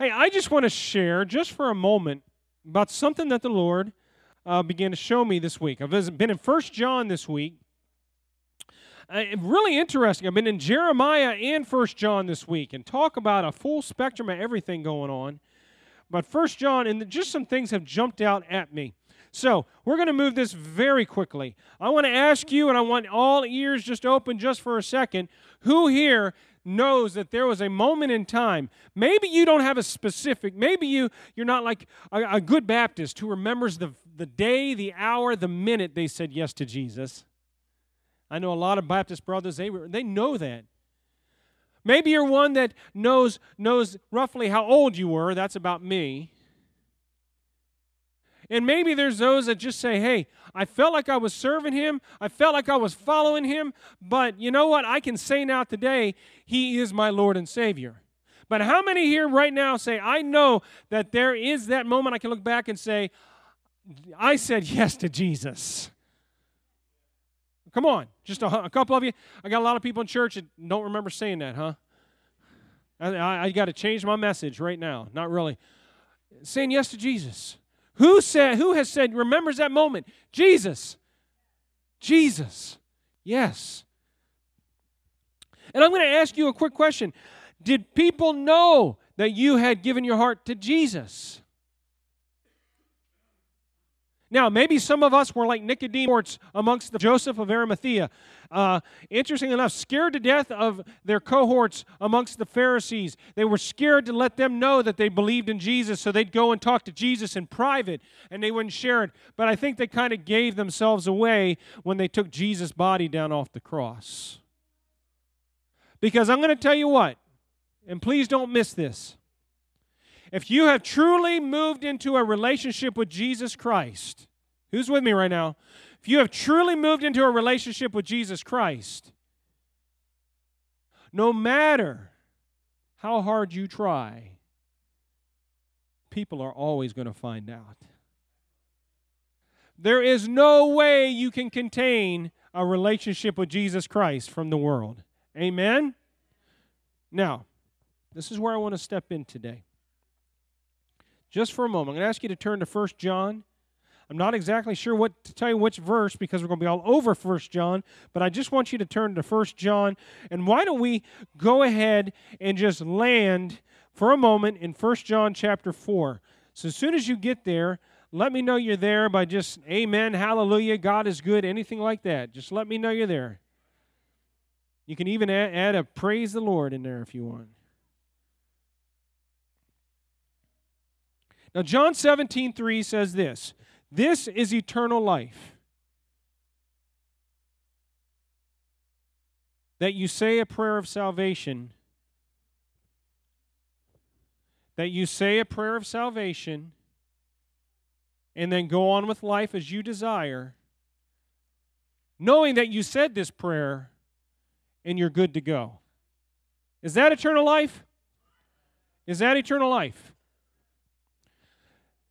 Hey, I just want to share just for a moment about something that the Lord uh, began to show me this week. I've been in First John this week. Uh, really interesting. I've been in Jeremiah and First John this week and talk about a full spectrum of everything going on. But First John, and just some things have jumped out at me. So we're going to move this very quickly. I want to ask you, and I want all ears just open just for a second. Who here knows that there was a moment in time. Maybe you don't have a specific maybe you you're not like a, a, good baptist who remembers the, the day the hour the minute they said yes to jesus. I know a lot of baptist brothers they, they know that. Maybe you're one that knows knows roughly how old you were. That's about me and maybe there's those that just say, hey, I felt like I was serving him. I felt like I was following him. But you know what? I can say now today, he is my Lord and Savior. But how many here right now say, I know that there is that moment I can look back and say, I said yes to Jesus? Come on, just a, a couple of you. I got a lot of people in church that don't remember saying that, huh? I, I, I got to change my message right now. Not really. Saying yes to Jesus. Who said who has said remembers that moment? Jesus. Jesus. Yes. And I'm going to ask you a quick question. Did people know that you had given your heart to Jesus? Now, maybe some of us were like Nicodemus amongst the Joseph of Arimathea. Uh, interesting enough, scared to death of their cohorts amongst the Pharisees. They were scared to let them know that they believed in Jesus, so they'd go and talk to Jesus in private and they wouldn't share it. But I think they kind of gave themselves away when they took Jesus' body down off the cross. Because I'm going to tell you what, and please don't miss this. If you have truly moved into a relationship with Jesus Christ, who's with me right now? If you have truly moved into a relationship with Jesus Christ, no matter how hard you try, people are always going to find out. There is no way you can contain a relationship with Jesus Christ from the world. Amen? Now, this is where I want to step in today just for a moment. I'm going to ask you to turn to 1 John. I'm not exactly sure what to tell you which verse because we're going to be all over 1 John, but I just want you to turn to 1 John. And why don't we go ahead and just land for a moment in 1 John chapter 4. So as soon as you get there, let me know you're there by just amen, hallelujah, God is good, anything like that. Just let me know you're there. You can even add, add a praise the Lord in there if you want. Now, John 17, 3 says this This is eternal life. That you say a prayer of salvation, that you say a prayer of salvation, and then go on with life as you desire, knowing that you said this prayer and you're good to go. Is that eternal life? Is that eternal life?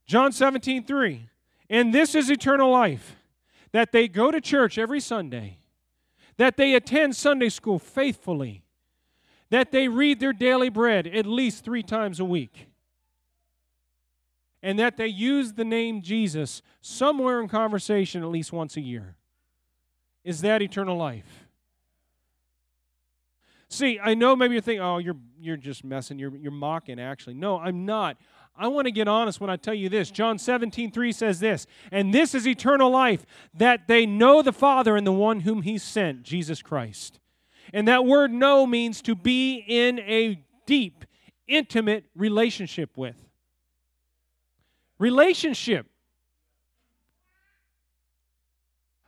John 17, 3. And this is eternal life that they go to church every Sunday, that they attend Sunday school faithfully, that they read their daily bread at least three times a week, and that they use the name Jesus somewhere in conversation at least once a year. Is that eternal life? See, I know maybe you're thinking, oh, you're, you're just messing, you're, you're mocking, actually. No, I'm not. I want to get honest when I tell you this. John 17, 3 says this, and this is eternal life, that they know the Father and the one whom He sent, Jesus Christ. And that word know means to be in a deep, intimate relationship with. Relationship.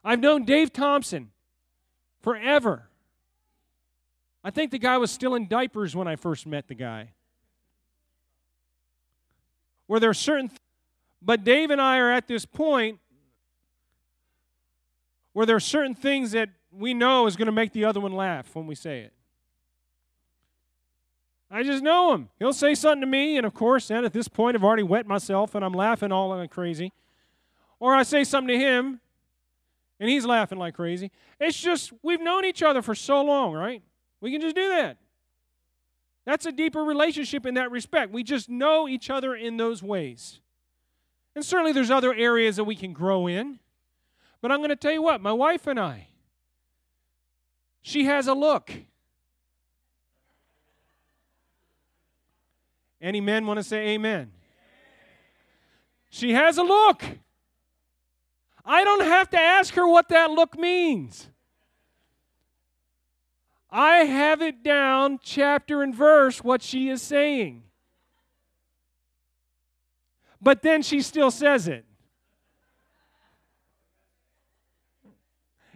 I've known Dave Thompson forever. I think the guy was still in diapers when I first met the guy where there are certain th- but Dave and I are at this point where there are certain things that we know is going to make the other one laugh when we say it. I just know him. He'll say something to me, and of course, then at this point, I've already wet myself and I'm laughing all like crazy. Or I say something to him, and he's laughing like crazy. It's just, we've known each other for so long, right? We can just do that. That's a deeper relationship in that respect. We just know each other in those ways. And certainly there's other areas that we can grow in. But I'm going to tell you what, my wife and I, she has a look. Any men want to say amen? She has a look. I don't have to ask her what that look means. I have it down, chapter and verse, what she is saying. But then she still says it.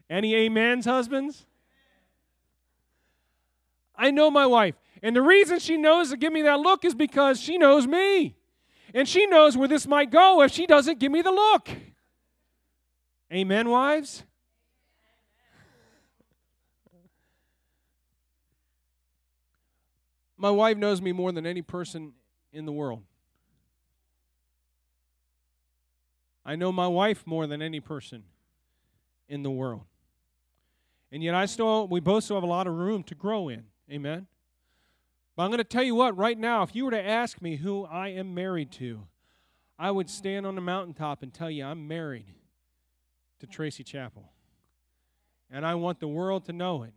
Any amens, husbands? I know my wife. And the reason she knows to give me that look is because she knows me. And she knows where this might go if she doesn't give me the look. Amen, wives? My wife knows me more than any person in the world. I know my wife more than any person in the world. And yet I still we both still have a lot of room to grow in. Amen. But I'm going to tell you what, right now, if you were to ask me who I am married to, I would stand on the mountaintop and tell you I'm married to Tracy Chappell. And I want the world to know it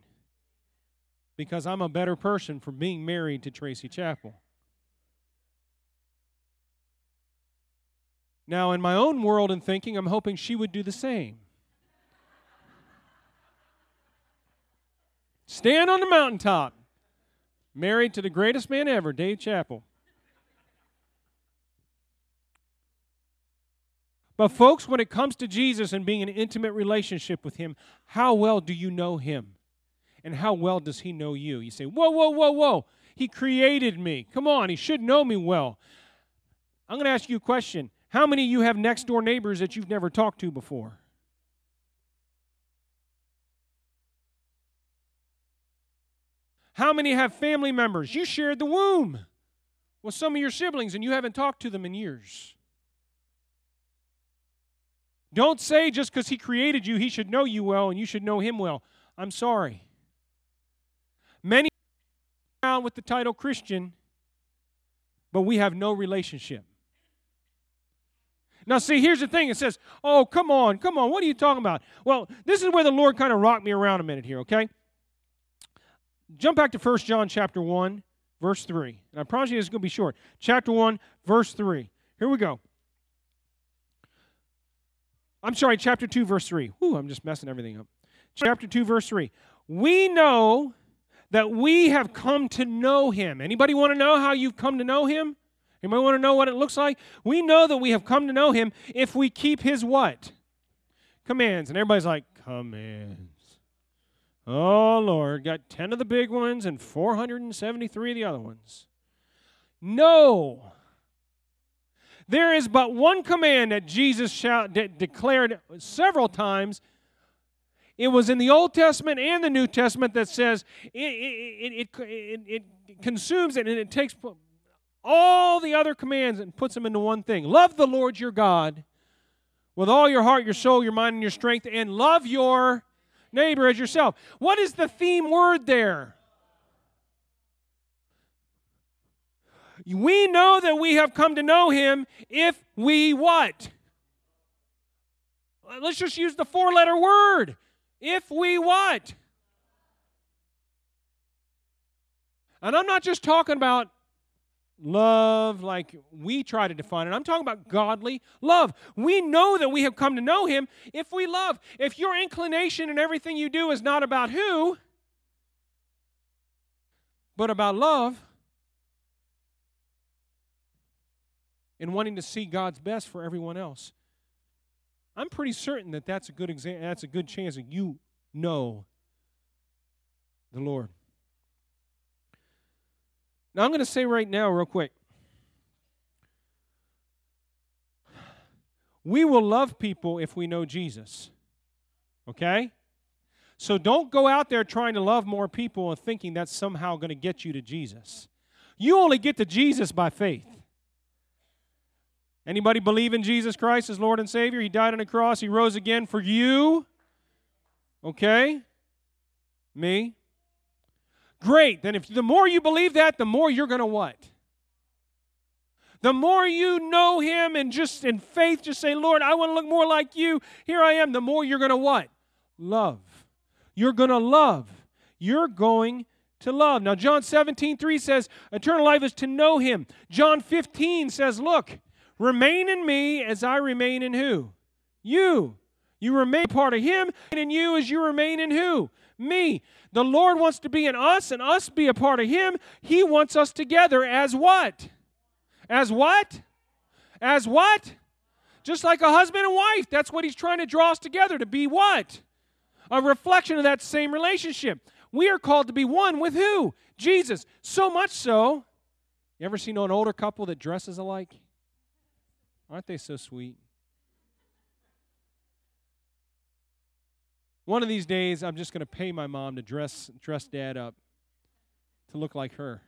because I'm a better person for being married to Tracy Chappell. Now, in my own world and thinking, I'm hoping she would do the same. Stand on the mountaintop, married to the greatest man ever, Dave Chappell. But, folks, when it comes to Jesus and being an intimate relationship with Him, how well do you know Him? And how well does He know you? You say, Whoa, whoa, whoa, whoa. He created me. Come on, He should know me well. I'm going to ask you a question. How many of you have next door neighbors that you've never talked to before? How many have family members? You shared the womb with some of your siblings and you haven't talked to them in years. Don't say just because he created you, he should know you well and you should know him well. I'm sorry. Many around with the title Christian, but we have no relationship. Now, see, here's the thing. It says, oh, come on, come on. What are you talking about? Well, this is where the Lord kind of rocked me around a minute here, okay? Jump back to 1 John chapter 1, verse 3. And I promise you it's going to be short. Chapter 1, verse 3. Here we go. I'm sorry, chapter 2, verse 3. Whew, I'm just messing everything up. Chapter 2, verse 3. We know that we have come to know him. Anybody want to know how you've come to know him? Anybody want to know what it looks like? We know that we have come to know him if we keep his what? Commands. And everybody's like, commands. Oh, Lord, got 10 of the big ones and 473 of the other ones. No. There is but one command that Jesus shout, de- declared several times. It was in the Old Testament and the New Testament that says it, it, it, it, consumes it and it takes all the other commands and puts them into one thing. Love the Lord your God with all your heart, your soul, your mind, and your strength, and love your neighbor as yourself. What is the theme word there? We know that we have come to know him if we what? Let's just use the four letter word. If we what? And I'm not just talking about love like we try to define it. I'm talking about godly love. We know that we have come to know him if we love. If your inclination and everything you do is not about who, but about love, and wanting to see God's best for everyone else. I'm pretty certain that that's a good exam- that's a good chance that you know the Lord. Now I'm going to say right now real quick. We will love people if we know Jesus. Okay? So don't go out there trying to love more people and thinking that's somehow going to get you to Jesus. You only get to Jesus by faith. Anybody believe in Jesus Christ as Lord and Savior? He died on the cross, He rose again for you. Okay? Me? Great. Then if the more you believe that, the more you're going to what? The more you know him and just in faith just say, "Lord, I want to look more like you. Here I am." The more you're going to what? Love. You're going to love. You're going to love. Now John 17, 3 says, eternal life is to know him. John 15 says, look, remain in me as I remain in who? You. You remain part of him, and in you as you remain in who? Me. The Lord wants to be in us and us be a part of him. He wants us together as what? As what? As what? Just like a husband and wife. That's what he's trying to draw us together to be what? A reflection of that same relationship. We are called to be one with who? Jesus. So much so. You ever seen an older couple that dresses alike? Aren't they so sweet? One of these days, I'm just going to pay my mom to dress, dress dad up to look like her.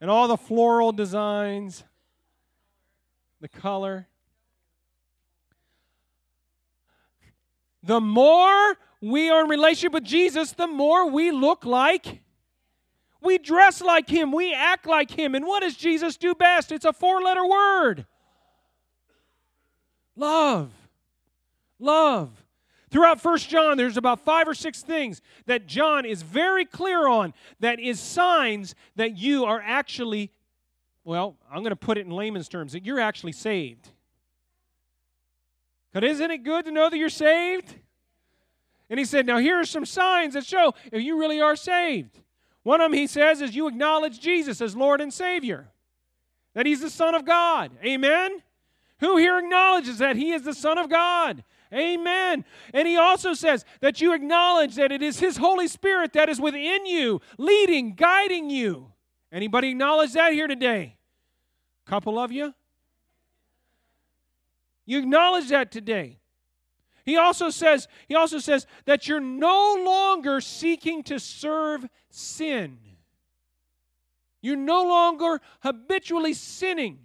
And all the floral designs, the color. The more we are in relationship with Jesus, the more we look like, we dress like Him, we act like Him. And what does Jesus do best? It's a four letter word love. Love. Throughout First John, there's about five or six things that John is very clear on that is signs that you are actually, well, I'm going to put it in layman's terms, that you're actually saved. Because isn't it good to know that you're saved? And he said, Now here are some signs that show if you really are saved. One of them, he says, is you acknowledge Jesus as Lord and Savior, that he's the Son of God. Amen? Who here acknowledges that he is the Son of God? Amen. And he also says that you acknowledge that it is his Holy Spirit that is within you, leading, guiding you. Anybody acknowledge that here today? Couple of you? You acknowledge that today. He also says, he also says that you're no longer seeking to serve sin. You're no longer habitually sinning.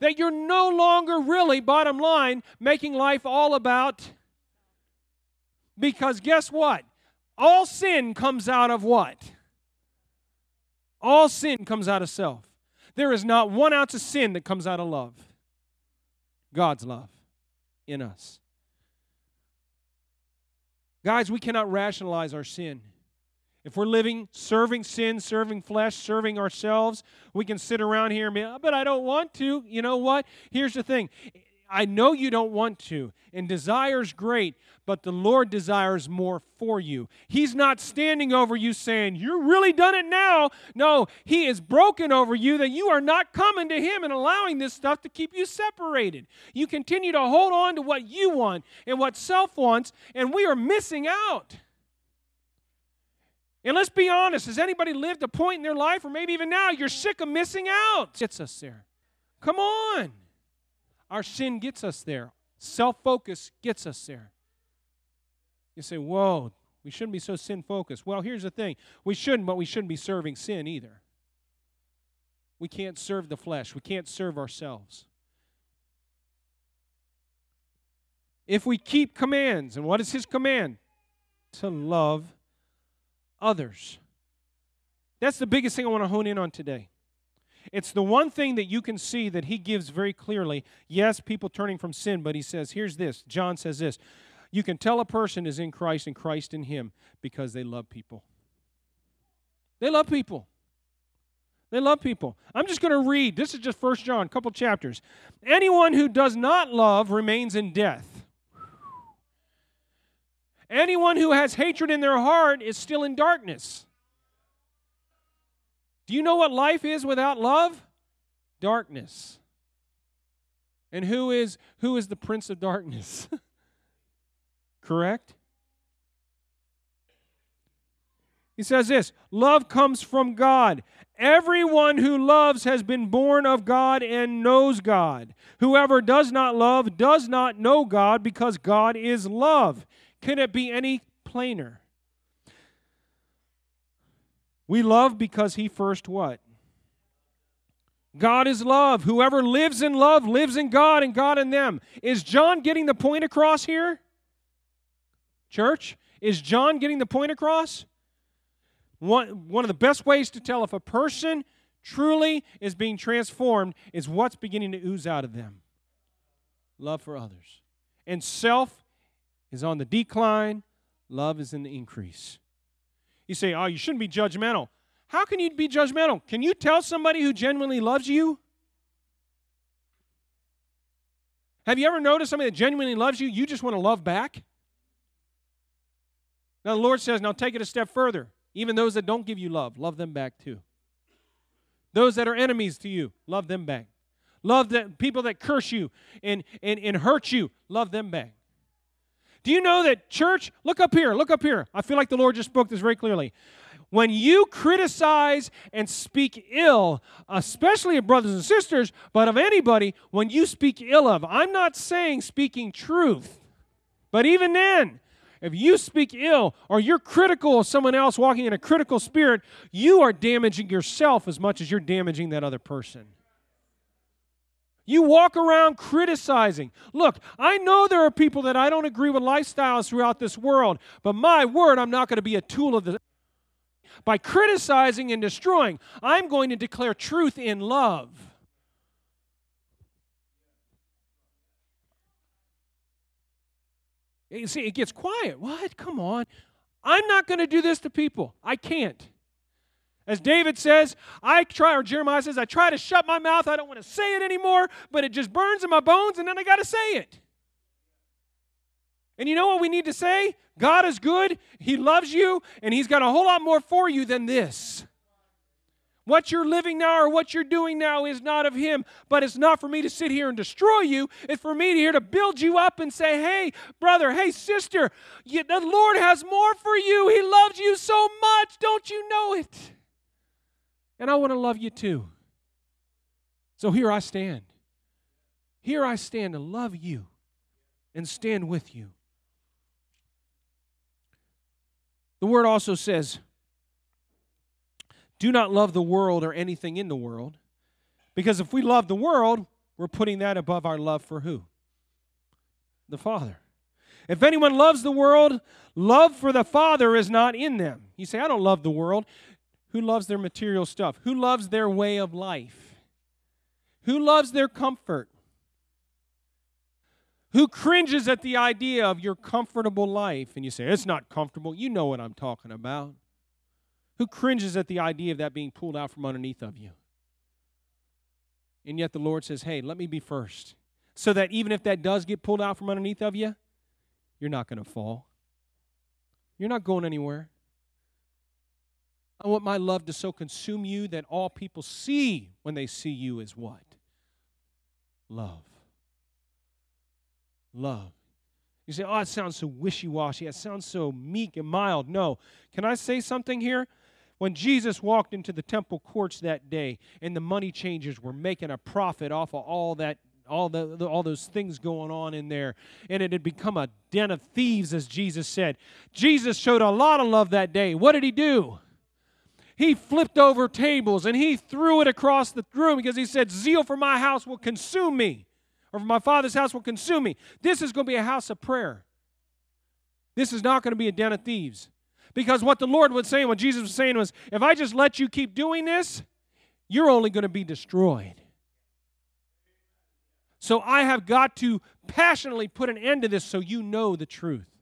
That you're no longer really, bottom line, making life all about. Because guess what? All sin comes out of what? All sin comes out of self. There is not one ounce of sin that comes out of love. God's love in us. Guys, we cannot rationalize our sin. If we're living serving sin, serving flesh, serving ourselves, we can sit around here and be, oh, but I don't want to. You know what? Here's the thing. I know you don't want to, and desire's great, but the Lord desires more for you. He's not standing over you saying, You're really done it now. No, He is broken over you that you are not coming to Him and allowing this stuff to keep you separated. You continue to hold on to what you want and what self wants, and we are missing out. And let's be honest, has anybody lived a point in their life, or maybe even now, you're sick of missing out? It's us there. Come on. Our sin gets us there. Self focus gets us there. You say, whoa, we shouldn't be so sin focused. Well, here's the thing we shouldn't, but we shouldn't be serving sin either. We can't serve the flesh, we can't serve ourselves. If we keep commands, and what is his command? To love others. That's the biggest thing I want to hone in on today. It's the one thing that you can see that he gives very clearly. Yes, people turning from sin, but he says, here's this. John says this. You can tell a person is in Christ and Christ in him because they love people. They love people. They love people. I'm just going to read. This is just First John, a couple chapters. Anyone who does not love remains in death. Anyone who has hatred in their heart is still in darkness. Do you know what life is without love? Darkness. And who is who is the prince of darkness? Correct? He says this, love comes from God. Everyone who loves has been born of God and knows God. Whoever does not love does not know God because God is love. Can it be any plainer? We love because he first what? God is love. Whoever lives in love lives in God and God in them. Is John getting the point across here? Church, is John getting the point across? One, one of the best ways to tell if a person truly is being transformed is what's beginning to ooze out of them love for others. And self is on the decline, love is in the increase. You say, oh, you shouldn't be judgmental. How can you be judgmental? Can you tell somebody who genuinely loves you? Have you ever noticed somebody that genuinely loves you, you just want to love back? Now, the Lord says, now take it a step further. Even those that don't give you love, love them back too. Those that are enemies to you, love them back. Love the people that curse you and, and, and hurt you, love them back. Do you know that church? Look up here, look up here. I feel like the Lord just spoke this very clearly. When you criticize and speak ill, especially of brothers and sisters, but of anybody, when you speak ill of, I'm not saying speaking truth, but even then, if you speak ill or you're critical of someone else walking in a critical spirit, you are damaging yourself as much as you're damaging that other person. You walk around criticizing. Look, I know there are people that I don't agree with lifestyles throughout this world, but my word, I'm not going to be a tool of the. By criticizing and destroying, I'm going to declare truth in love. You see, it gets quiet. What? Come on. I'm not going to do this to people. I can't. As David says, I try, or Jeremiah says, I try to shut my mouth. I don't want to say it anymore, but it just burns in my bones, and then I got to say it. And you know what we need to say? God is good, He loves you, and He's got a whole lot more for you than this. What you're living now or what you're doing now is not of Him, but it's not for me to sit here and destroy you. It's for me to here to build you up and say, hey, brother, hey, sister, you, the Lord has more for you. He loves you so much. Don't you know it? And I want to love you too. So here I stand. Here I stand to love you and stand with you. The word also says, Do not love the world or anything in the world. Because if we love the world, we're putting that above our love for who? The Father. If anyone loves the world, love for the Father is not in them. You say, I don't love the world. Who loves their material stuff? Who loves their way of life? Who loves their comfort? Who cringes at the idea of your comfortable life? And you say, it's not comfortable. You know what I'm talking about. Who cringes at the idea of that being pulled out from underneath of you? And yet the Lord says, hey, let me be first. So that even if that does get pulled out from underneath of you, you're not going to fall. You're not going anywhere. I want my love to so consume you that all people see when they see you is what? Love. Love. You say, oh, it sounds so wishy washy. It sounds so meek and mild. No. Can I say something here? When Jesus walked into the temple courts that day and the money changers were making a profit off of all that all the, the, all those things going on in there and it had become a den of thieves as Jesus said. Jesus showed a lot of love that day. What did he do? He flipped over tables and he threw it across the room because he said, Zeal for my house will consume me, or for my father's house will consume me. This is going to be a house of prayer. This is not going to be a den of thieves. Because what the Lord was saying, what Jesus was saying was, if I just let you keep doing this, you're only going to be destroyed. So I have got to passionately put an end to this so you know the truth.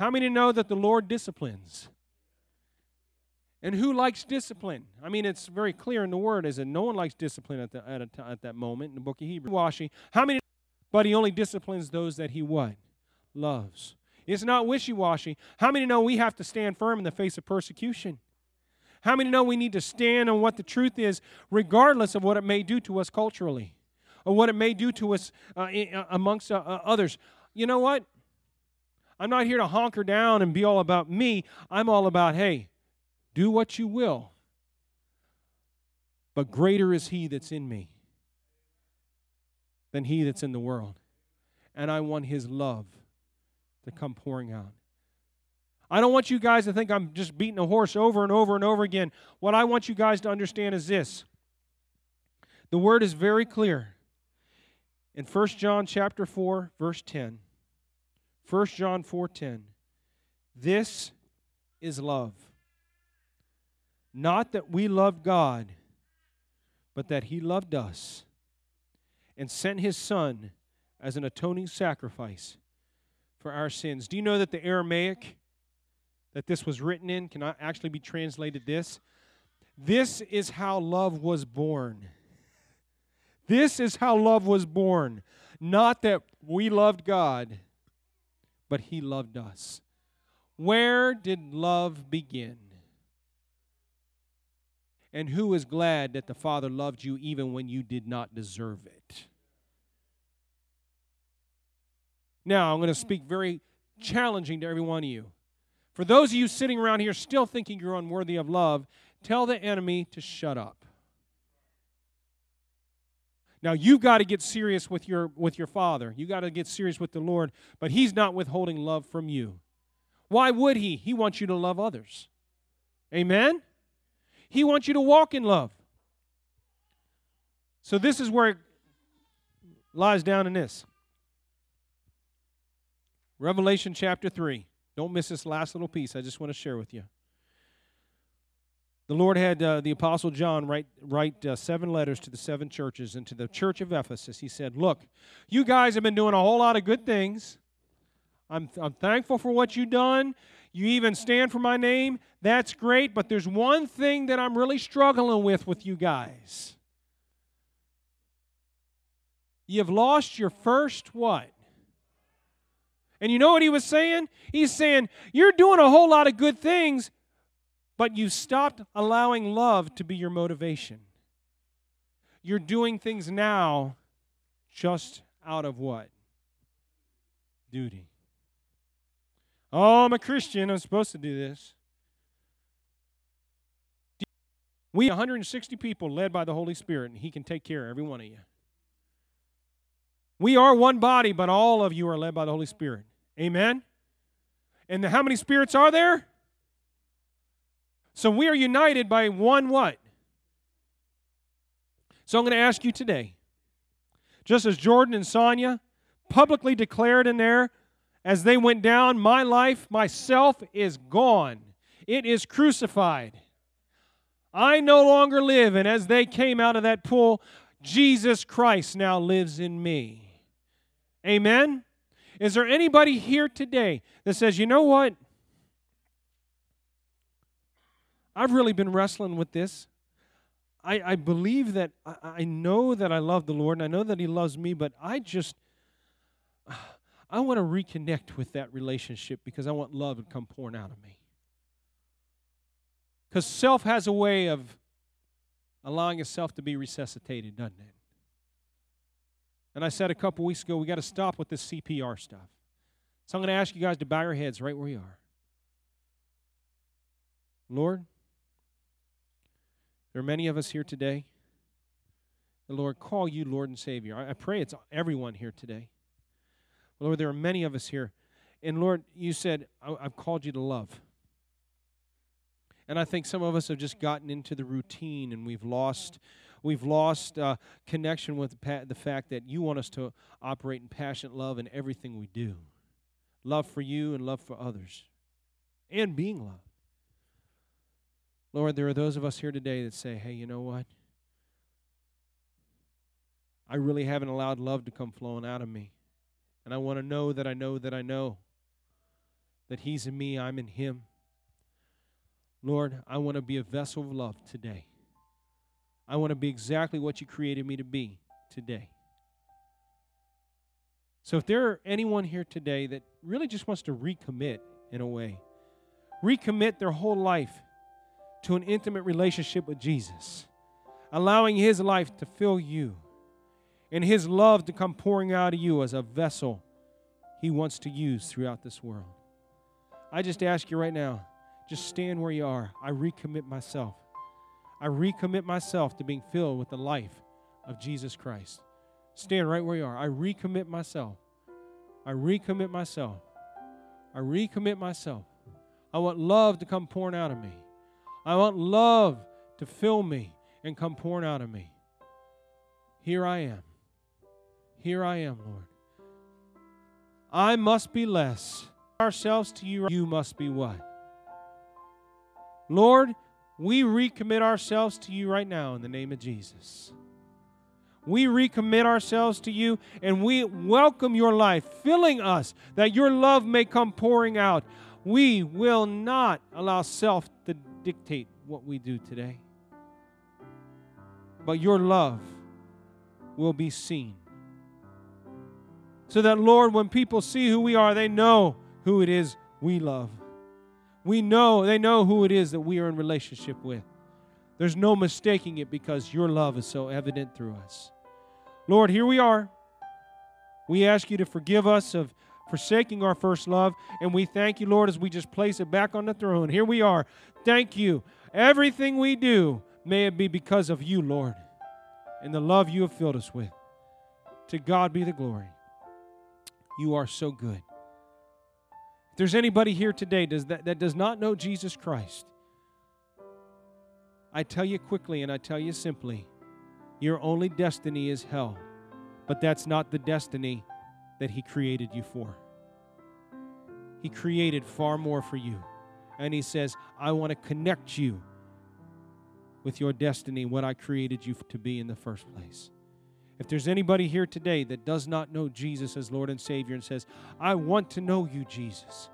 How many know that the Lord disciplines? And who likes discipline? I mean, it's very clear in the word, is that no one likes discipline at, the, at, at that moment in the book of Hebrews. Washy. How many? But he only disciplines those that he what? Loves. It's not wishy-washy. How many know we have to stand firm in the face of persecution? How many know we need to stand on what the truth is, regardless of what it may do to us culturally, or what it may do to us uh, uh amongst uh, others? You know what? I'm not here to honker down and be all about me. I'm all about, hey, do what you will. But greater is he that's in me than he that's in the world. And I want his love to come pouring out. I don't want you guys to think I'm just beating a horse over and over and over again. What I want you guys to understand is this. The word is very clear. In 1 John chapter 4 verse 10, 1 John 4:10 This is love. Not that we loved God, but that He loved us and sent His Son as an atoning sacrifice for our sins. Do you know that the Aramaic that this was written in can actually be translated this? This is how love was born. This is how love was born. Not that we loved God, but He loved us. Where did love begin? And who is glad that the Father loved you even when you did not deserve it? Now, I'm going to speak very challenging to every one of you. For those of you sitting around here still thinking you're unworthy of love, tell the enemy to shut up. Now you've got to get serious with your with your father. You got to get serious with the Lord, but he's not withholding love from you. Why would he? He wants you to love others. Amen. He wants you to walk in love. So this is where it lies down in this. Revelation chapter 3. Don't miss this last little piece. I just want to share with you. The Lord had uh, the Apostle John write, write uh, seven letters to the seven churches and to the church of Ephesus. He said, Look, you guys have been doing a whole lot of good things. I'm, I'm thankful for what you've done. You even stand for my name. That's great. But there's one thing that I'm really struggling with with you guys. You've lost your first what? And you know what he was saying? He's saying, You're doing a whole lot of good things, but you stopped allowing love to be your motivation. You're doing things now just out of what? Duty. Oh, I'm a Christian. I'm supposed to do this. We 160 people led by the Holy Spirit, and He can take care of every one of you. We are one body, but all of you are led by the Holy Spirit. Amen. And how many spirits are there? So we are united by one what? So I'm going to ask you today, just as Jordan and Sonia publicly declared in there as they went down, my life, myself is gone. It is crucified. I no longer live. And as they came out of that pool, Jesus Christ now lives in me. Amen? Is there anybody here today that says, you know what? I've really been wrestling with this. I, I believe that I, I know that I love the Lord and I know that He loves me, but I just I want to reconnect with that relationship because I want love to come pouring out of me. Because self has a way of allowing itself to be resuscitated, doesn't it? And I said a couple weeks ago, we got to stop with this CPR stuff. So I'm going to ask you guys to bow your heads right where you are. Lord, there are many of us here today. The Lord call you Lord and Savior. I, I pray it's everyone here today. Lord, there are many of us here. And Lord, you said, I've called you to love. And I think some of us have just gotten into the routine and we've lost we've lost uh, connection with the, the fact that you want us to operate in passionate love in everything we do. Love for you and love for others. And being loved. Lord, there are those of us here today that say, hey, you know what? I really haven't allowed love to come flowing out of me. And I want to know that I know that I know that He's in me, I'm in Him. Lord, I want to be a vessel of love today. I want to be exactly what you created me to be today. So if there are anyone here today that really just wants to recommit in a way, recommit their whole life to an intimate relationship with Jesus, allowing His life to fill you and His love to come pouring out of you as a vessel He wants to use throughout this world. I just ask you right now, just stand where you are. I recommit myself. I recommit myself to being filled with the life of Jesus Christ. Stand right where you are. I recommit myself. I recommit myself. I recommit myself. I want love to come pouring out of me. I want love to fill me and come pouring out of me. Here I am. Here I am, Lord. I must be less ourselves to you, you must be what? Lord, we recommit ourselves to you right now in the name of Jesus. We recommit ourselves to you and we welcome your life, filling us that your love may come pouring out. We will not allow self to dictate what we do today, but your love will be seen. So that, Lord, when people see who we are, they know who it is we love. We know, they know who it is that we are in relationship with. There's no mistaking it because your love is so evident through us. Lord, here we are. We ask you to forgive us of forsaking our first love, and we thank you, Lord, as we just place it back on the throne. Here we are. Thank you. Everything we do, may it be because of you, Lord, and the love you have filled us with. To God be the glory. You are so good. If there's anybody here today does that, that does not know Jesus Christ, I tell you quickly and I tell you simply your only destiny is hell. But that's not the destiny that He created you for. He created far more for you. And He says, I want to connect you with your destiny, what I created you to be in the first place. If there's anybody here today that does not know Jesus as Lord and Savior and says, I want to know you, Jesus.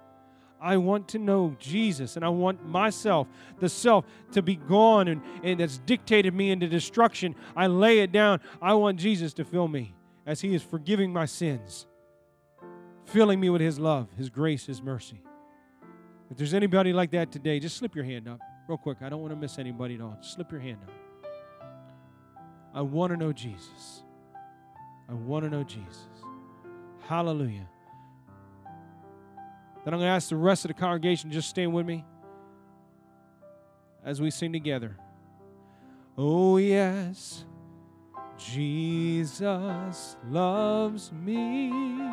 I want to know Jesus and I want myself, the self, to be gone and, and that's dictated me into destruction. I lay it down. I want Jesus to fill me as He is forgiving my sins, filling me with His love, His grace, His mercy. If there's anybody like that today, just slip your hand up real quick. I don't want to miss anybody at all. Just slip your hand up. I want to know Jesus. I want to know Jesus. Hallelujah. Then I'm going to ask the rest of the congregation to just stand with me as we sing together. Oh, yes, Jesus loves me.